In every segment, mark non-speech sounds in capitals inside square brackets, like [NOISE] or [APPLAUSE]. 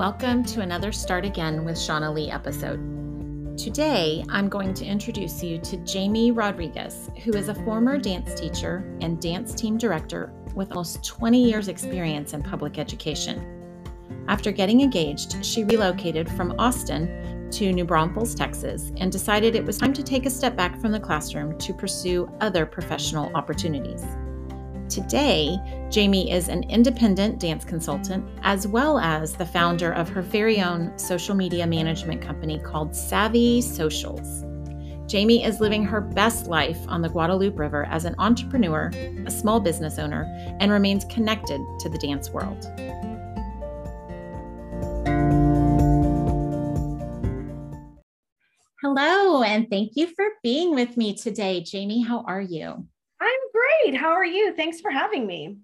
Welcome to another Start Again with Shaunna Lee episode. Today, I'm going to introduce you to Jaime Rodriguez, who is a former dance teacher and dance team director with almost 20 years' experience in public education. After getting engaged, she relocated from Austin to New Braunfels, Texas, and decided it was time to take a step back from the classroom to pursue other professional opportunities. Today, Jaime is an independent dance consultant as well as the founder of her very own social media management company called Savvy Socials. Jaime is living her best life on the Guadalupe River as an entrepreneur, a small business owner, and remains connected to the dance world. Hello, and thank you for being with me today. Jamie, how are you? Great. How are you? Thanks for having me.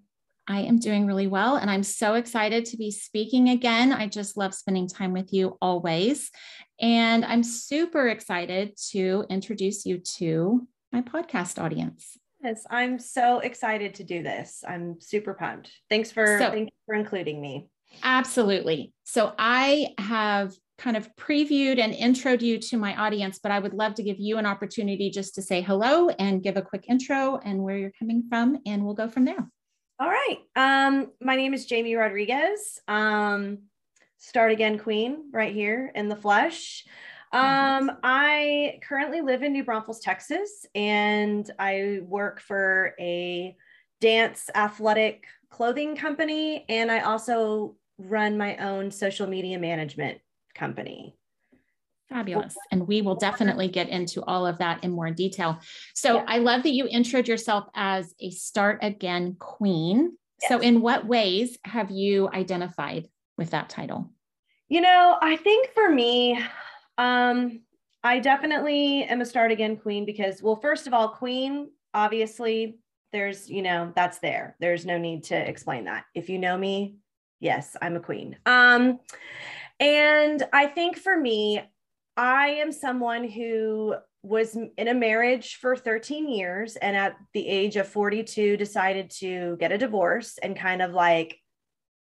I am doing really well, and I'm so excited to be speaking again. I just love spending time with you always. And I'm super excited to introduce you to my podcast audience. Yes, I'm so excited to do this. I'm super pumped. Thanks for so, thanks for including me. Absolutely. So I have kind of previewed and introed you to my audience, but I would love to give you an opportunity just to say hello and give a quick intro and where you're coming from, and we'll go from there. All right. Um, my name is Jaime Rodriguez. Um, start again queen right here in the flesh. Um, I currently live in New Braunfels, Texas, and I work for a dance athletic clothing company, and I also run my own social media management company. Fabulous. And we will definitely get into all of that in more detail. So yeah. I love that you introed yourself as a start again queen. Yes. So, in what ways have you identified with that title? You know, I think for me, um, I definitely am a start again queen because, well, first of all, queen, obviously, there's, you know, that's there. There's no need to explain that. If you know me, yes, I'm a queen. Um, and I think for me, I am someone who was in a marriage for 13 years and at the age of 42 decided to get a divorce and kind of like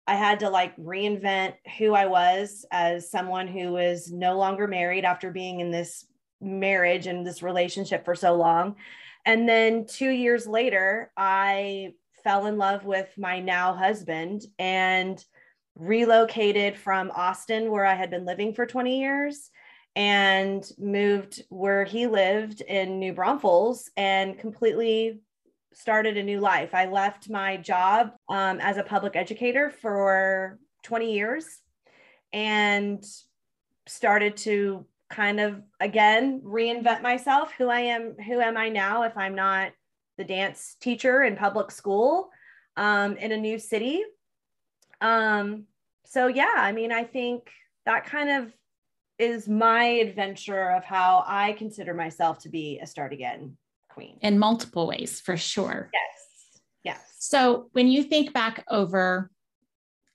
I had to like reinvent who I was as someone who was no longer married after being in this marriage and this relationship for so long. And then 2 years later, I fell in love with my now husband and relocated from Austin, where I had been living for 20 years, and moved where he lived in New Braunfels and completely started a new life. I left my job um, as a public educator for 20 years and started to kind of again reinvent myself who i am who am i now if i'm not the dance teacher in public school um, in a new city um, so yeah, I mean, I think that kind of is my adventure of how I consider myself to be a start again queen. In multiple ways, for sure. Yes. Yes. So when you think back over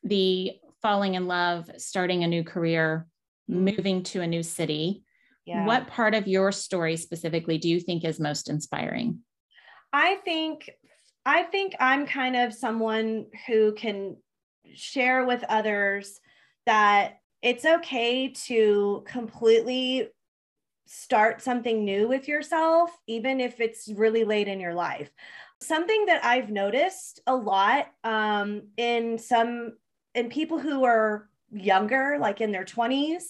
the falling in love, starting a new career, mm-hmm. moving to a new city, yeah. what part of your story specifically do you think is most inspiring? I think I think I'm kind of someone who can share with others that it's okay to completely start something new with yourself, even if it's really late in your life. Something that I've noticed a lot um, in some in people who are younger, like in their 20s,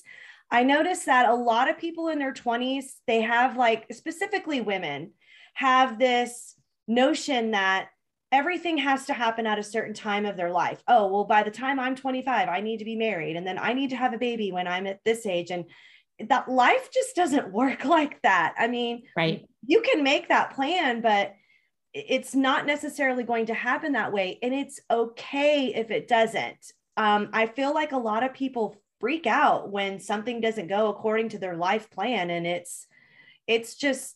I noticed that a lot of people in their 20s, they have like specifically women have this notion that everything has to happen at a certain time of their life. Oh, well, by the time I'm 25, I need to be married. And then I need to have a baby when I'm at this age. And that life just doesn't [LAUGHS] work like that. I mean, right. You can make that plan, but it's not necessarily going to happen that way. And it's okay if it doesn't. Um, I feel like a lot of people freak out when something doesn't go according to their life plan. And it's, it's just,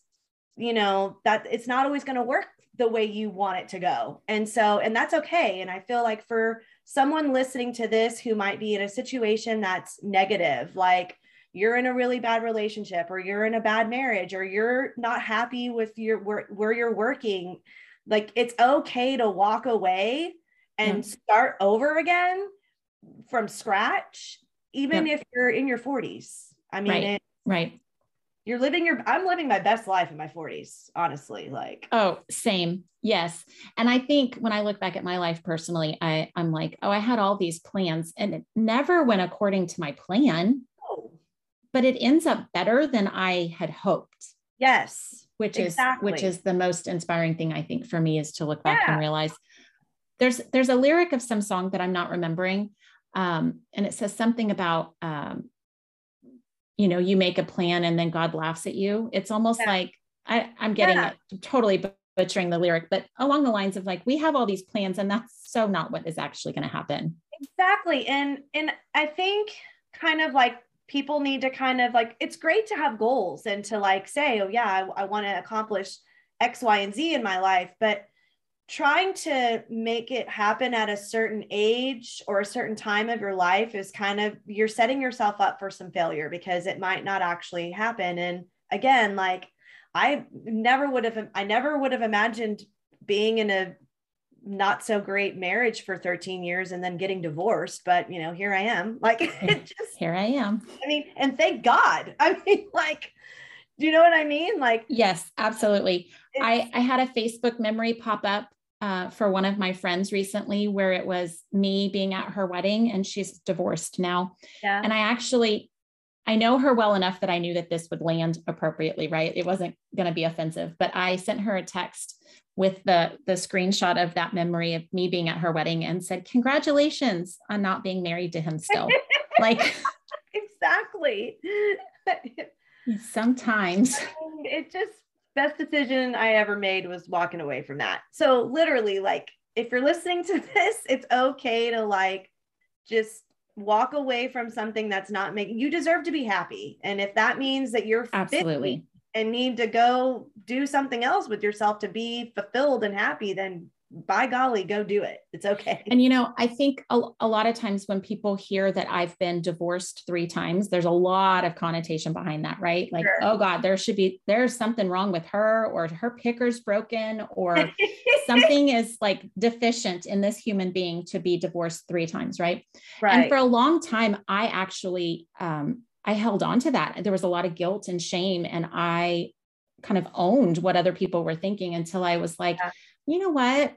you know, that it's not always going to work the way you want it to go. And so, and that's okay. And I feel like for someone listening to this who might be in a situation that's negative, like you're in a really bad relationship or you're in a bad marriage or you're not happy with your where, where you're working, like it's okay to walk away and start over again from scratch even Yep. if you're in your 40s. I mean, Right. it, Right. You're living your, I'm living my best life in my 40s, honestly. Like, Oh, same. Yes. And I think when I look back at my life personally, I, I'm like, oh, I had all these plans and it never went according to my plan, oh, but it ends up better than I had hoped. yes. which is which is the most inspiring thing I think for me is to look back Yeah. and realize there's there's a lyric of some song that I'm not remembering, um, and it says something about um, you know you make a plan and then God laughs at you. It's almost Yeah. like I, I'm getting Yeah. it totally butchering the lyric, but along the lines of like we have all these plans and that's so not what is actually going to happen. Exactly. And and I think kind of like people need to kind of like it's great to have goals and to like say, oh yeah, I, I want to accomplish X, Y, and Z in my life, but trying to make it happen at a certain age or a certain time of your life is kind of you're setting yourself up for some failure because it might not actually happen. And again, like I never would have I never would have imagined being in a not so great marriage for 13 years and then getting divorced but you know here i am [LAUGHS] like [LAUGHS] it just Here I am. i mean and thank god [LAUGHS] i mean like do you know what i mean like Yes, absolutely. I, I had a Facebook memory pop up uh, for one of my friends recently where it was me being at her wedding and she's divorced now. yeah And I actually, I know her well enough that I knew that this would land appropriately, right? It wasn't going to be offensive, but I sent her a text with the the screenshot of that memory of me being at her wedding and said, "Congratulations on not being married to him still." [LAUGHS] like exactly [LAUGHS] sometimes, it just best decision i ever made was walking away from that so literally like if you're listening to [LAUGHS] this it's okay to like just walk away from something that's not making you deserve to be happy and if that means that you're absolutely. and need to go do something else with yourself to be fulfilled and happy, then by golly, go do it. It's okay. And you know, I think a, a lot of times when people hear that I've been divorced three times, there's a lot of connotation behind that, right? Like, Sure. oh God, there should be there's something wrong with her, or her picker's broken, or [LAUGHS] something is like deficient in this human being to be divorced three times, right? right. And for a long time, I actually um, I held on to that. There was a lot of guilt and shame, and I kind of owned what other people were thinking until I was like, Yeah. you know what?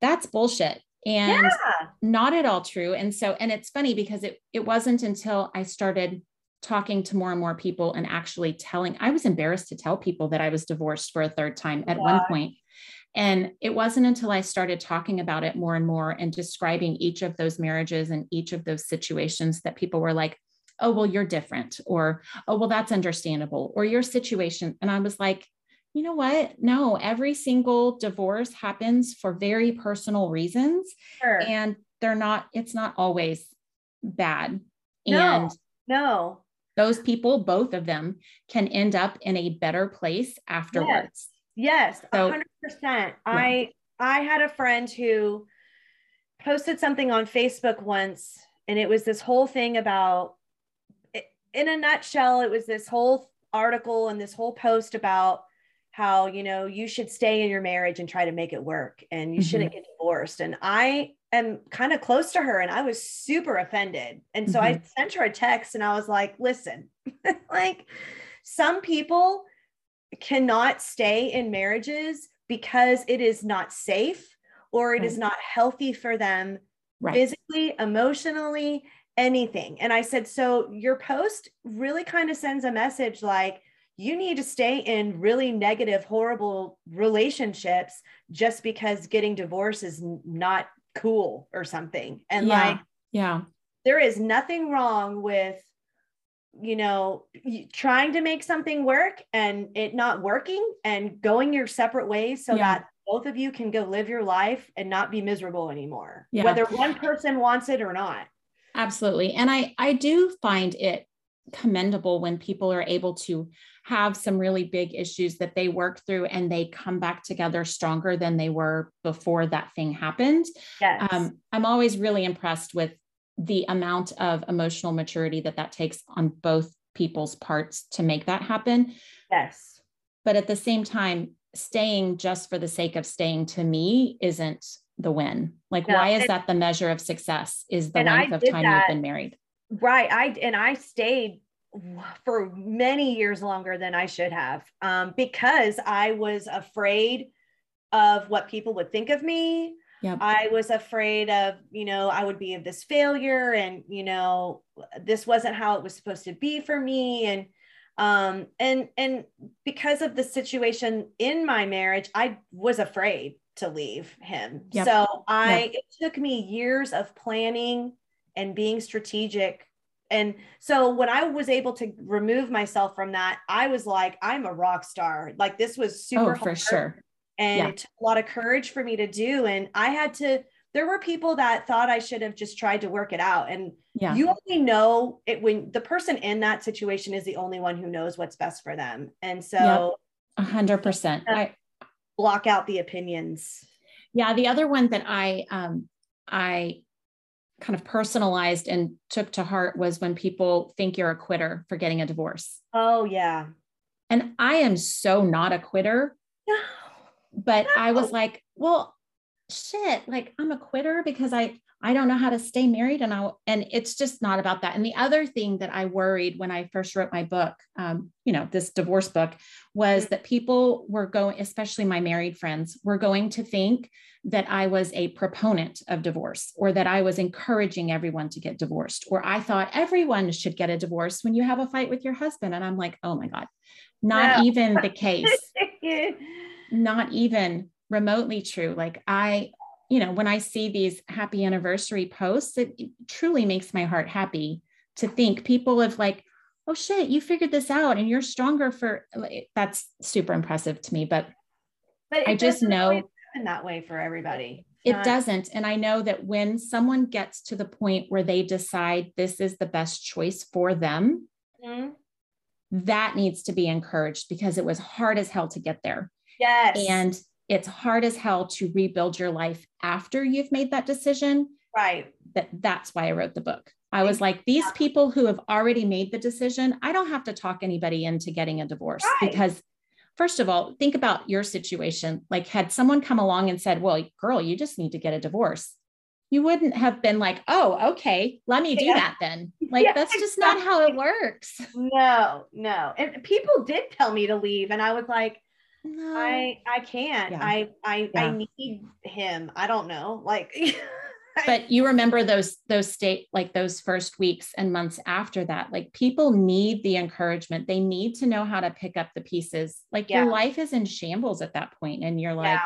That's bullshit. And yeah. not at all true. And so, and it's funny because it it wasn't until I started talking to more and more people and actually telling, I was embarrassed to tell people that I was divorced for a third time at one Yeah. point. And it wasn't until I started talking about it more and more and describing each of those marriages and each of those situations that people were like, oh, well, you're different, or oh, well, that's understandable, or your situation. And I was like, you know what? No, every single divorce happens for very personal reasons Sure. and they're not it's not always bad No. and no. those people both of them can end up in a better place afterwards Yes. a So- hundred percent. I I had a friend who posted something on Facebook once, and it was this whole thing about in a nutshell, it was this whole article and this whole post about how you know you should stay in your marriage and try to make it work and you Mhm. shouldn't get divorced and i am kind of close to her and i was super offended and so i sent her a text and i was like listen [LAUGHS] like some people cannot stay in marriages because it is not safe or it is Right. not healthy for them right physically, emotionally, anything. And I said, so your post really kind of sends a message like, you need to stay in really negative, horrible relationships just because getting divorced is not cool or something. And yeah like, yeah there is nothing wrong with, you know, trying to make something work and it not working and going your separate ways so Yeah. that both of you can go live your life and not be miserable anymore, Yeah. whether one person wants it or not. absolutely and i i do find it commendable when people are able to have some really big issues that they work through and they come back together stronger than they were before that thing happened Yes. um, I'm always really impressed with the amount of emotional maturity that that takes on both people's parts to make that happen. yes. But at the same time, staying just for the sake of staying to me isn't the win. Like, No, why is that the measure of success? Is the and I length of time that. you've been married? Right. I and I stayed for many years longer than I should have um, because I was afraid of what people would think of me. Yep. I was afraid of, you know, I would be of this failure and, you know, this wasn't how it was supposed to be for me. And, um, and, and because of the situation in my marriage, I was afraid to leave him. Yep. So I, yep. it took me years of planning and being strategic and so when I was able to remove myself from that, I was like, I'm a rock star. Like this was super oh, for sure. And yeah. it took a lot of courage for me to do. And I had to, there were people that thought I should have just tried to work it out. And yeah. you only know it when the person in that situation is the only one who knows what's best for them. And so a hundred percent. I block out the opinions. Yeah. The other one that I um I kind of personalized and took to heart was when people think you're a quitter for getting a divorce. Oh, yeah. And I am so not a quitter. No. But no. I was like, well, shit, like I'm a quitter because I I don't know how to stay married and I and it's just not about that. And the other thing that I worried when I first wrote my book, um, you know, this divorce book, was mm-hmm. that people were going, especially my married friends, were going to think that I was a proponent of divorce or that I was encouraging everyone to get divorced or I thought everyone should get a divorce when you have a fight with your husband. And I'm like, oh my God, not no. even the [LAUGHS] case. not even remotely true. Like I, you know, when I see these happy anniversary posts, it, it truly makes my heart happy to think people have like, oh shit, you figured this out and you're stronger for that's super impressive to me. But, but I just know happen that way for everybody. It Not- doesn't. And I know that when someone gets to the point where they decide this is the best choice for them, mm-hmm. that needs to be encouraged because it was hard as hell to get there. Yes. And it's hard as hell to rebuild your life after you've made that decision. Right. That that's why I wrote the book. I was like, these people who have already made the decision, I don't have to talk anybody into getting a divorce right. because first of all, think about your situation. Like, had someone come along and said, Well, girl, you just need to get a divorce, you wouldn't have been like, Oh, okay, let me do yeah. that then. [LAUGHS] Like, yeah, that's just exactly. not how it works. No, no. And people did tell me to leave, and I was like, no. I I can't. Yeah. I I I need him. I don't know. Like [LAUGHS] but you remember those those state like those first weeks and months after that like people need the encouragement they need to know how to pick up the pieces like yeah. your life is in shambles at that point and you're like yeah,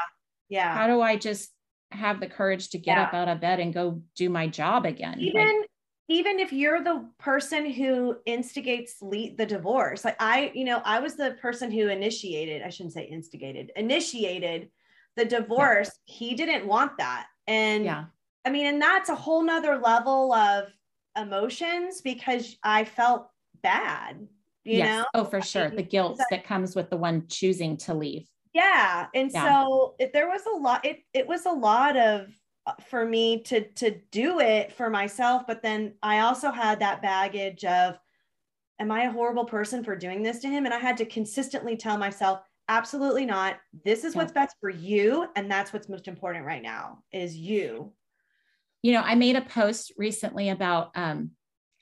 yeah. how do i just have the courage to get yeah. up out of bed and go do my job again even like, even if you're the person who instigates the divorce like i you know i was the person who initiated i shouldn't say instigated initiated the divorce yeah. he didn't want that and yeah I mean, and that's a whole nother level of emotions because I felt bad, you yes. know? Oh, for sure. The guilt that comes with the one choosing to leave. Yeah. And yeah. so it, there was a lot, it, it was a lot of, for me to to do it for myself but then i also had that baggage of am i a horrible person for doing this to him and i had to consistently tell myself absolutely not this is yeah. what's best for you and that's what's most important right now is you you know, I made a post recently about um,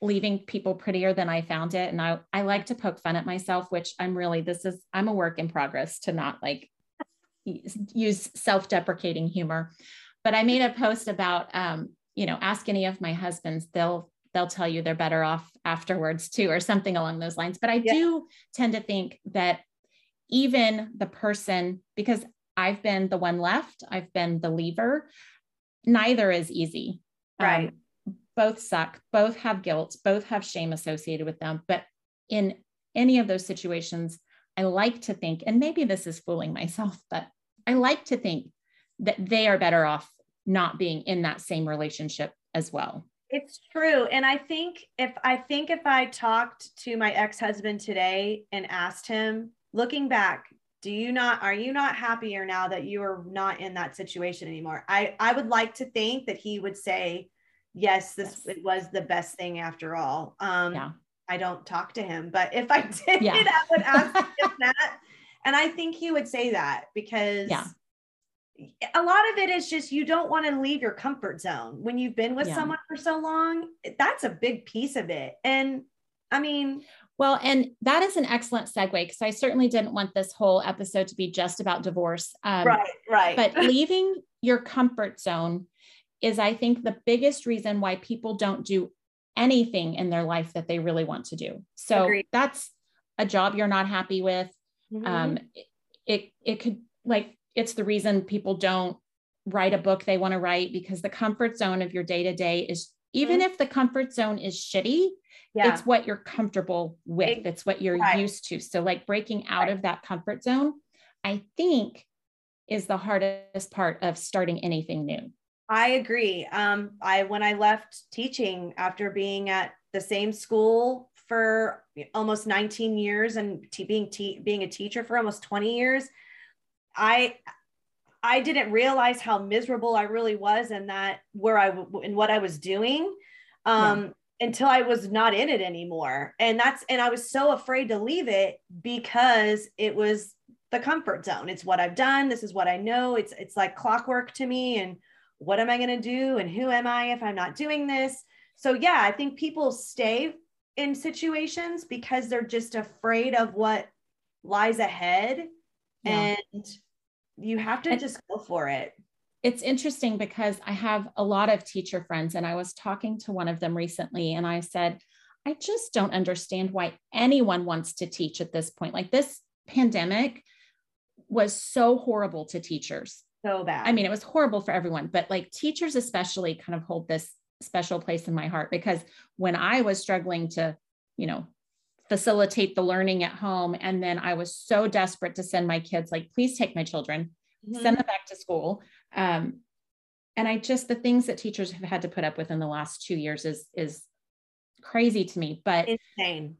leaving people prettier than I found it. And I, I like to poke fun at myself, which I'm really, this is, I'm a work in progress to not like use self deprecating humor. But I made a post about, um, you know, ask any of my husbands, they'll, they'll tell you they're better off afterwards too, or something along those lines. But I yeah. do tend to think that even the person, because I've been the one left, I've been the leaver neither is easy. Right. Um, both suck, both have guilt, both have shame associated with them. But in any of those situations, I like to think, and maybe this is fooling myself, but I like to think that they are better off not being in that same relationship as well. It's true. And I think if I think if I talked to my ex-husband today and asked him, looking back, do you not are you not happier now that you are not in that situation anymore i i would like to think that he would say yes this yes. it was the best thing after all um yeah. i don't talk to him but if i [LAUGHS] did yeah. i would ask him [LAUGHS] that and i think he would say that because yeah a lot of it is just you don't want to leave your comfort zone when you've been with yeah. someone for so long. That's a big piece of it. And I mean, well, and that is an excellent segue because I certainly didn't want this whole episode to be just about divorce. Um, right, right. But leaving your comfort zone is, I think, the biggest reason why people don't do anything in their life that they really want to do. So Agreed. that's a job you're not happy with. Mm-hmm. Um, it it could like it's the reason people don't write a book they want to write because the comfort zone of your day to day is even mm-hmm. if the comfort zone is shitty yeah. it's what you're comfortable with it's what you're right. used to so like breaking out right. of that comfort zone i think is the hardest part of starting anything new i agree um i when i left teaching after being at the same school for almost 19 years and t- being t- being a teacher for almost 20 years i I didn't realize how miserable I really was and that where I and what I was doing. Um, yeah until I was not in it anymore. And that's, and I was so afraid to leave it because it was the comfort zone. It's what I've done. This is what I know. It's, it's like clockwork to me. And what am I going to do? And who am I if I'm not doing this? So, yeah, I think people stay in situations because they're just afraid of what lies ahead. Yeah. And you have to and, just go for it it's interesting because I have a lot of teacher friends, and I was talking to one of them recently, and I said, I just don't understand why anyone wants to teach at this point. Like this pandemic was so horrible to teachers. So bad. I mean, it was horrible for everyone, but like teachers, especially, kind of hold this special place in my heart because when I was struggling to, you know, facilitate the learning at home, and then I was so desperate to send my kids, like, please take my children, mm-hmm. send them back to school. Um, and I just the things that teachers have had to put up with in the last two years is is crazy to me. But insane.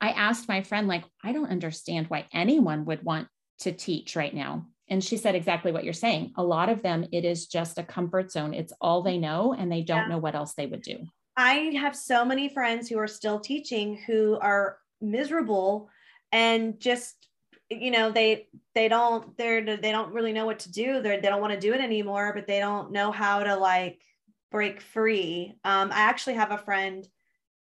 I asked my friend, like, I don't understand why anyone would want to teach right now. And she said exactly what you're saying. A lot of them, it is just a comfort zone. It's all they know, and they don't yeah. know what else they would do. I have so many friends who are still teaching who are miserable and just you know they they don't they're they don't really know what to do. They're, they don't want to do it anymore but they don't know how to like break free. Um, i actually have a friend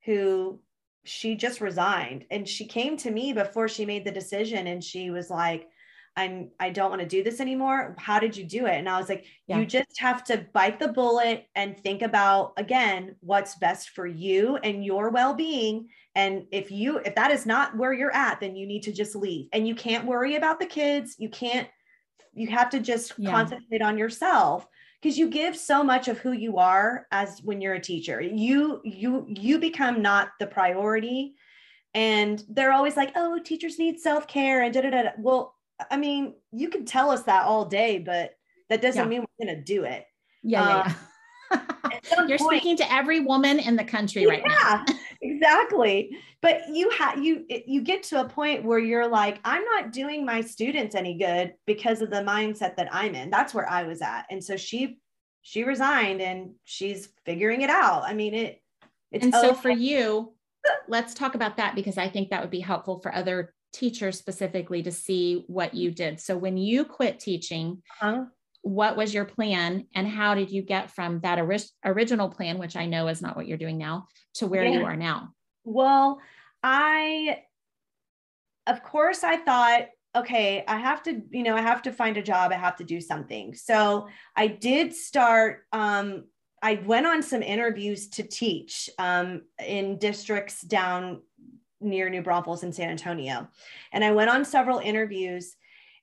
who she just resigned and she came to me before she made the decision and she was like i'm i don't want to do this anymore how did you do it? And i was like yeah. you just have to bite the bullet and think about again what's best for you and your well-being. And if you if that is not where you're at then you need to just leave. And you can't worry about the kids. You can't you have to just yeah. concentrate on yourself because you give so much of who you are as when you're a teacher. You you you become not the priority. And they're always like oh teachers need self-care and da da da. Well i mean you can tell us that all day but that doesn't yeah. mean we're going to do it yeah, um, yeah, yeah. [LAUGHS] You're point, speaking to every woman in the country right now. yeah, exactly. But you have you you get to a point where you're like, I'm not doing my students any good because of the mindset that I'm in. That's where I was at. And so she she resigned and she's figuring it out. I mean, it it's and so okay. for you, let's talk about that because I think that would be helpful for other teachers specifically to see what you did. So when you quit teaching, uh-huh what was your plan and how did you get from that ori- original plan which i know is not what you're doing now to where yeah. you are now well i of course i thought okay i have to you know i have to find a job i have to do something so i did start um, i went on some interviews to teach um, in districts down near new braunfels in san antonio. And i went on several interviews.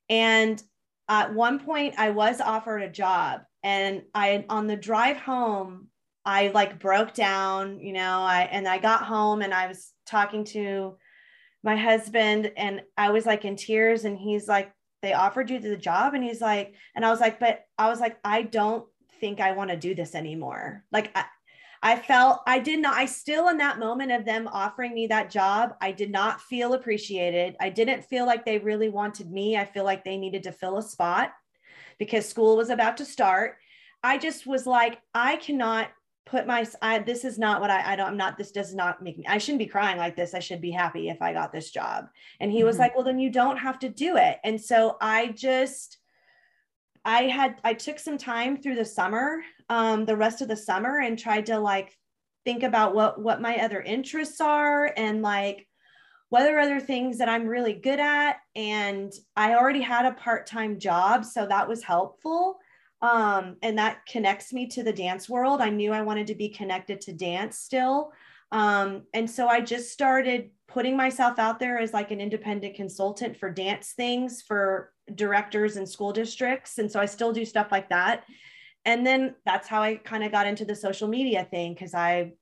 And at one point I was offered a job and I on the drive home I like broke down, you know, I and I got home and I was talking to my husband and I was like in tears. And he's like they offered you the job? And he's like and I was like but I was like I don't think I want to do this anymore. Like I, I felt I did not, I still in that moment of them offering me that job, I did not feel appreciated. I didn't feel like they really wanted me. I feel like they needed to fill a spot because school was about to start. I just was like, I cannot put my I, this is not what I, I don't I'm not this does not make me I shouldn't be crying like this I should be happy if I got this job and he mm-hmm. was like well then you don't have to do it and so I just I had I took some time through the summer, um, the rest of the summer, and tried to like think about what what my other interests are and like what are other things that I'm really good at. And I already had a part-time job, so that was helpful. Um, and that connects me to the dance world. I knew I wanted to be connected to dance still. Um, and so I just started putting myself out there as like an independent consultant for dance things for directors and school districts. And so I still do stuff like that. And then that's how I kind of got into the social media thing because I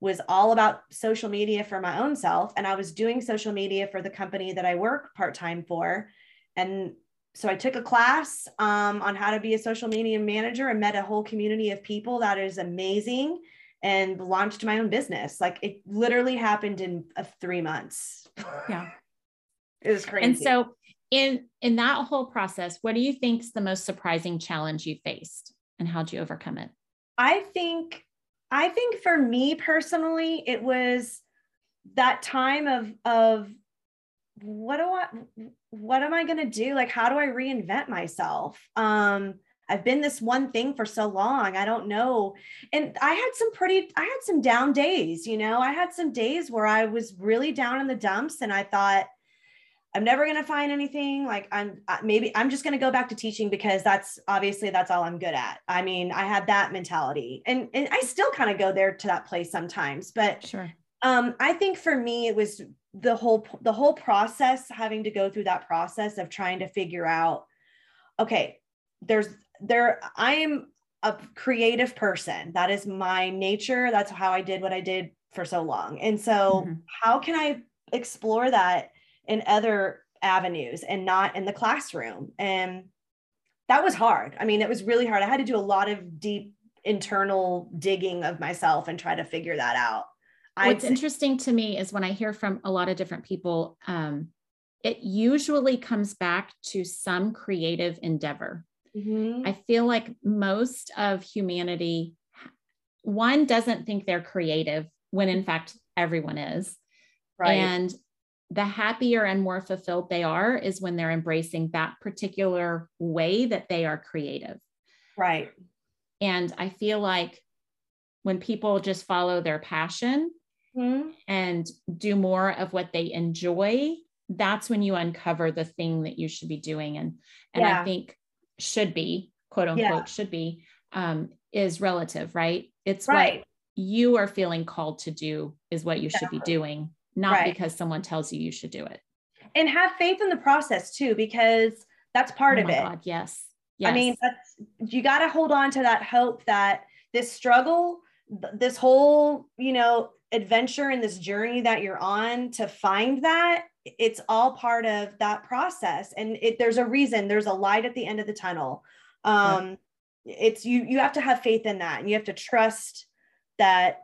was all about social media for my own self. And I was doing social media for the company that I work part time for. And so I took a class um, on how to be a social media manager and met a whole community of people that is amazing and launched my own business. Like it literally happened in uh, three months. Yeah. [LAUGHS] it was crazy. And so in in that whole process, what do you think is the most surprising challenge you faced and how'd you overcome it? I think I think for me personally, it was that time of of what do I what am I gonna do? Like how do I reinvent myself? Um I've been this one thing for so long. I don't know. And I had some pretty, I had some down days, you know, I had some days where I was really down in the dumps and I thought, I'm never going to find anything. Like I'm maybe I'm just going to go back to teaching because that's obviously that's all I'm good at. I mean, I had that mentality and, and I still kind of go there to that place sometimes, but sure. Um, I think for me, it was the whole, the whole process, having to go through that process of trying to figure out, okay, there's there i am a creative person that is my nature that's how i did what i did for so long and so mm-hmm. how can i explore that in other avenues and not in the classroom and that was hard i mean it was really hard i had to do a lot of deep internal digging of myself and try to figure that out what's I'd interesting to me is when i hear from a lot of different people um, it usually comes back to some creative endeavor Mm-hmm. I feel like most of humanity, one doesn't think they're creative when in fact everyone is. Right. And the happier and more fulfilled they are is when they're embracing that particular way that they are creative. Right. And I feel like when people just follow their passion mm-hmm. and do more of what they enjoy, that's when you uncover the thing that you should be doing. And and yeah. I think should be, quote unquote, yeah. should be, um, is relative, right? It's right. what you are feeling called to do is what you should be doing, not right. because someone tells you you should do it. And have faith in the process too, because that's part oh of it. God, yes. yes. I mean, that's, you got to hold on to that hope that this struggle, this whole, you know, adventure and this journey that you're on to find that it's all part of that process and it, there's a reason there's a light at the end of the tunnel um yeah. it's you you have to have faith in that and you have to trust that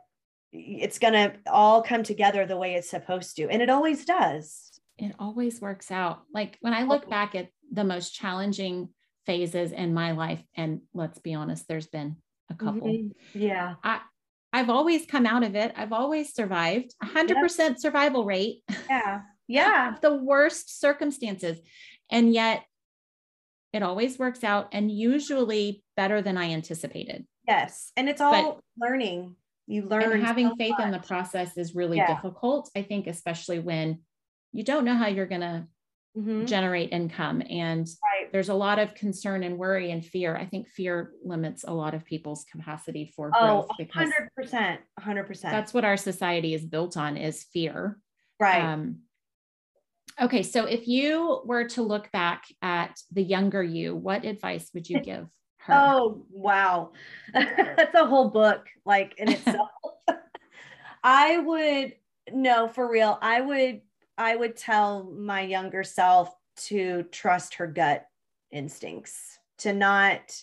it's going to all come together the way it's supposed to and it always does it always works out like when i look back at the most challenging phases in my life and let's be honest there's been a couple mm-hmm. yeah i I've always come out of it. I've always survived. 100% survival rate. Yeah. [LAUGHS] Yeah. the worst circumstances. And yet it always works out and usually better than I anticipated. Yes. And it's all but, learning. You learn. And having so faith much. in the process is really yeah. difficult. I think, especially when you don't know how you're going to mm-hmm. generate income. And right. there's a lot of concern and worry and fear. I think fear limits a lot of people's capacity for oh, growth. Because 100%. 100%. That's what our society is built on is fear. Right. Um, Okay, so if you were to look back at the younger you, what advice would you [LAUGHS] give her? Oh, wow. [LAUGHS] That's a whole book like in [LAUGHS] itself. I would no, for real. I would I would tell my younger self to trust her gut instincts, to not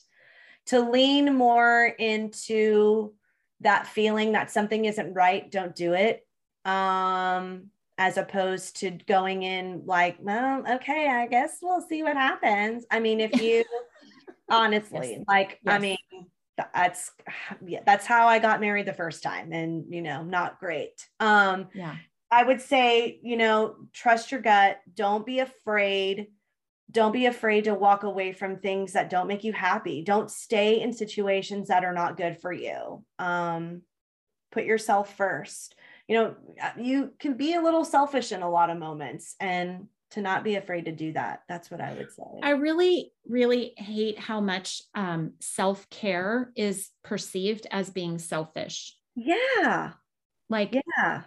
to lean more into that feeling that something isn't right, don't do it. Um as opposed to going in like, well, okay, I guess we'll see what happens. I mean, if [LAUGHS] you honestly, yes. like, yes. I mean, that's yeah, that's how I got married the first time, and you know, not great. Um, yeah, I would say, you know, trust your gut. Don't be afraid don't be afraid to walk away from things that don't make you happy don't stay in situations that are not good for you um, put yourself first you know you can be a little selfish in a lot of moments and to not be afraid to do that that's what i would say i really really hate how much um, self-care is perceived as being selfish yeah like yeah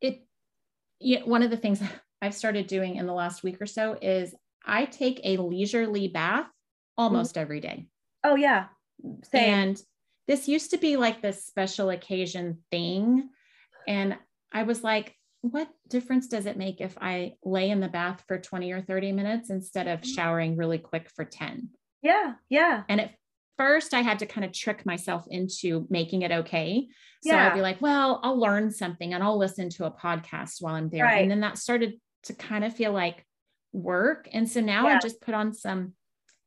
it yeah, one of the things [LAUGHS] i've started doing in the last week or so is I take a leisurely bath almost mm-hmm. every day. Oh, yeah. Same. And this used to be like this special occasion thing. And I was like, what difference does it make if I lay in the bath for 20 or 30 minutes instead of mm-hmm. showering really quick for 10? Yeah. Yeah. And at first, I had to kind of trick myself into making it okay. So yeah. I'd be like, well, I'll learn something and I'll listen to a podcast while I'm there. Right. And then that started to kind of feel like, work. And so now yeah. I just put on some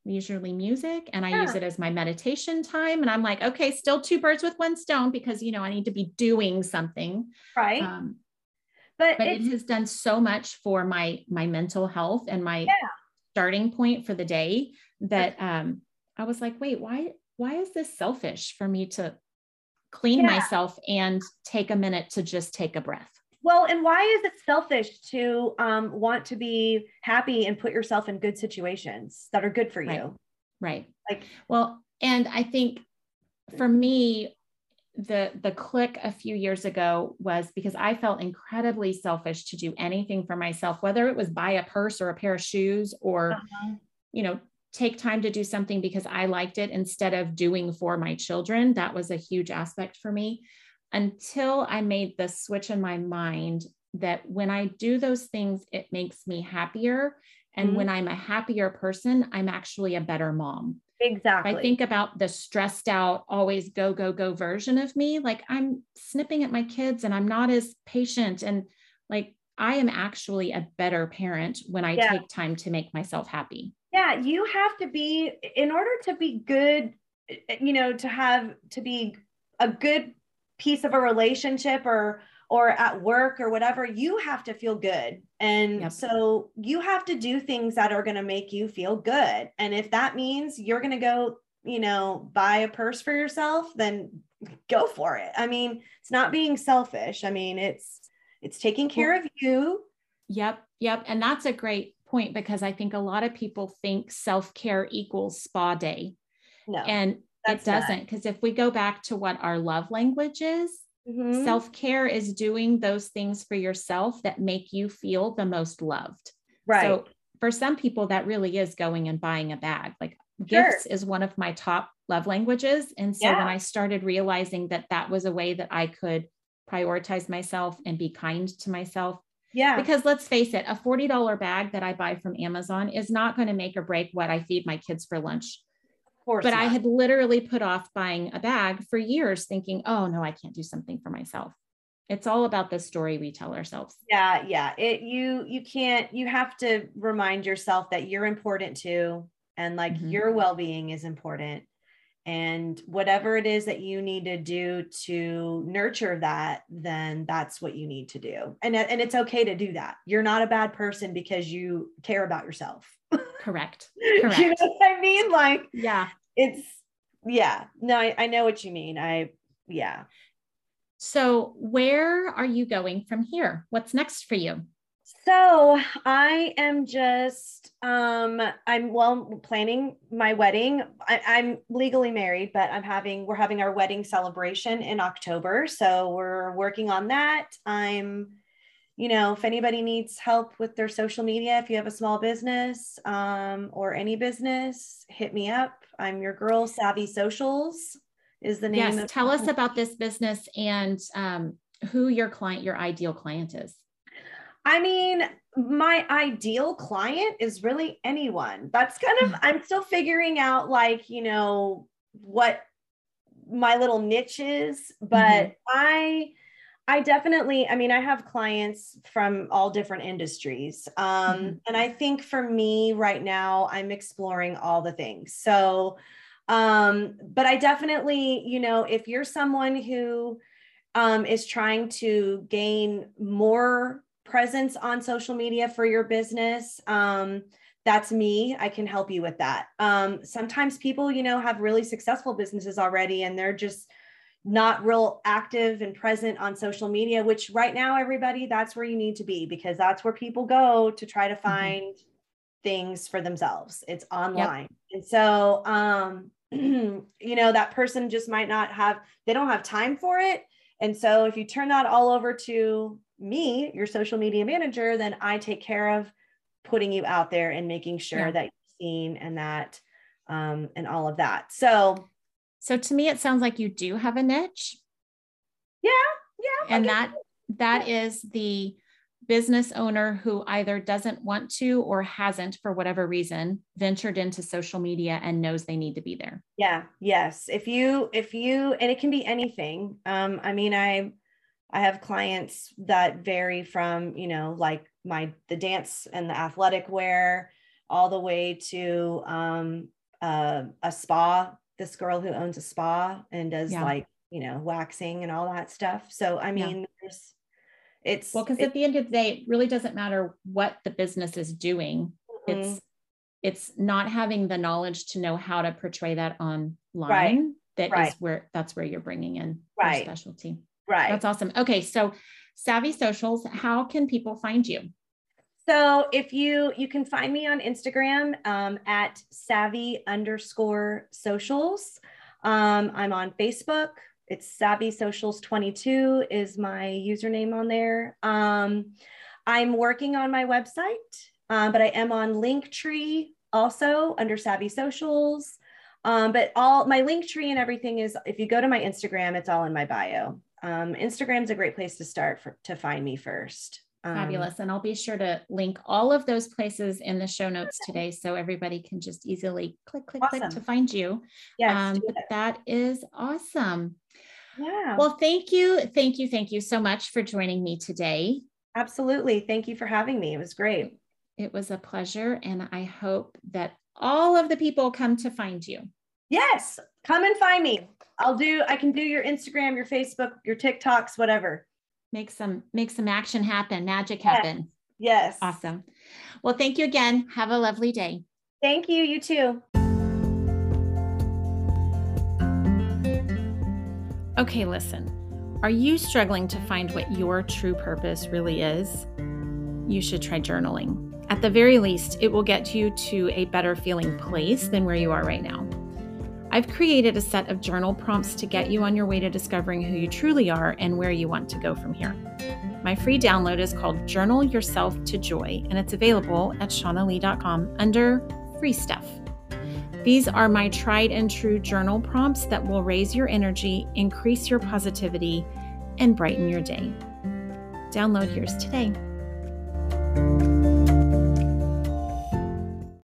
leisurely music and I yeah. use it as my meditation time. And I'm like, okay, still two birds with one stone because, you know, I need to be doing something. Right. Um, but, but it has done so much for my, my mental health and my yeah. starting point for the day that um, I was like, wait, why, why is this selfish for me to clean myself and take a minute to just take a breath? Well, and why is it selfish to um, want to be happy and put yourself in good situations that are good for you? Right. right. Like, well, and I think for me, the the click a few years ago was because I felt incredibly selfish to do anything for myself, whether it was buy a purse or a pair of shoes or, uh-huh. you know, take time to do something because I liked it instead of doing for my children. That was a huge aspect for me until I made the switch in my mind that when I do those things, it makes me happier. And mm-hmm. when I'm a happier person, I'm actually a better mom. Exactly. If I think about the stressed out, always go, go, go version of me, like I'm snipping at my kids and I'm not as patient. And like I am actually a better parent when I yeah. take time to make myself happy. Yeah. You have to be, in order to be good, you know, to have, to be a good piece of a relationship or or at work or whatever you have to feel good. And yep. so you have to do things that are going to make you feel good. And if that means you're going to go you know buy a purse for yourself then go for it. I mean it's not being selfish. I mean it's it's taking care of you. Yep yep. And that's a great point because i think a lot of people think self-care equals spa day. No and it doesn't because if we go back to what our love language is mm-hmm. self-care is doing those things for yourself that make you feel the most loved right so for some people that really is going and buying a bag like sure. gifts is one of my top love languages and so yeah. when i started realizing that that was a way that i could prioritize myself and be kind to myself yeah. Because let's face it, a $40 bag that I buy from Amazon is not going to make or break what I feed my kids for lunch. But not. I had literally put off buying a bag for years thinking, oh no, I can't do something for myself. It's all about the story we tell ourselves. Yeah, yeah. It you you can't you have to remind yourself that you're important too and like mm-hmm. your well-being is important and whatever it is that you need to do to nurture that then that's what you need to do. And and it's okay to do that. You're not a bad person because you care about yourself. [LAUGHS] Correct. Correct [LAUGHS] you know what i mean? Like yeah. it's yeah. No I, I know what you mean. I yeah. So where are you going from here? What's next for you so I am just um I'm well planning my wedding. I, I'm legally married, but I'm having we're having our wedding celebration in October. So we're working on that. I'm you know, if anybody needs help with their social media, if you have a small business um, or any business, hit me up. I'm your girl, Savvy Socials is the name. Yes, tell us about this business and um, who your client, your ideal client is. I mean, my ideal client is really anyone. That's kind of, I'm still figuring out, like, you know, what my little niche is, but mm-hmm. I, I definitely, I mean, I have clients from all different industries. Um, mm-hmm. And I think for me right now, I'm exploring all the things. So, um, but I definitely, you know, if you're someone who um, is trying to gain more presence on social media for your business, um, that's me. I can help you with that. Um, sometimes people, you know, have really successful businesses already and they're just not real active and present on social media, which right now, everybody, that's where you need to be because that's where people go to try to mm-hmm. find mm-hmm. things for themselves. It's online. Yep. And so, um, [CLEARS THROAT] you know, that person just might not have, they don't have time for it. And so if you turn that all over to me, your social media manager, then I take care of putting you out there and making sure yeah. that you're seen and that um, and all of that. So so to me it sounds like you do have a niche. Yeah, yeah. And that that yeah. is the business owner who either doesn't want to or hasn't for whatever reason ventured into social media and knows they need to be there yeah yes if you if you and it can be anything um i mean i i have clients that vary from you know like my the dance and the athletic wear all the way to um, uh, a spa this girl who owns a spa and does yeah. like you know waxing and all that stuff so i mean yeah. there's it's well because at the end of the day it really doesn't matter what the business is doing mm-hmm. it's it's not having the knowledge to know how to portray that online right. That right. is where that's where you're bringing in right. your specialty right that's awesome okay so Savvy Socials, how can people find you? So if you you can find me on Instagram um, at savvy underscore socials. Um, I'm on Facebook. It's savvy socials 22 is my username on there. Um, I'm working on my website, uh, but I am on Linktree also under savvy socials. Um, but all my Linktree and everything is if you go to my Instagram, it's all in my bio um, Instagram's a great place to start for, to find me first. Um, Fabulous. And I'll be sure to link all of those places in the show notes today so everybody can just easily click, click, awesome. click to find you. Yes, um, but that is awesome. Yeah. Well, thank you. Thank you. Thank you so much for joining me today. Absolutely. Thank you for having me. It was great. It was a pleasure. And I hope that all of the people come to find you. Yes. Come and find me. I'll do, I can do your Instagram, your Facebook, your TikToks, whatever. Make some, make some action happen, magic happen. Yes. Awesome. Well, thank you again. Have a lovely day. Thank you. You too. Okay, listen. Are you struggling to find what your true purpose really is? You should try journaling. At the very least, it will get you to a better feeling place than where you are right now. I've created a set of journal prompts to get you on your way to discovering who you truly are and where you want to go from here. My free download is called Journal Yourself to Joy, and it's available at shaunnalee.com under free stuff. These are my tried and true journal prompts that will raise your energy, increase your positivity, and brighten your day. Download yours today.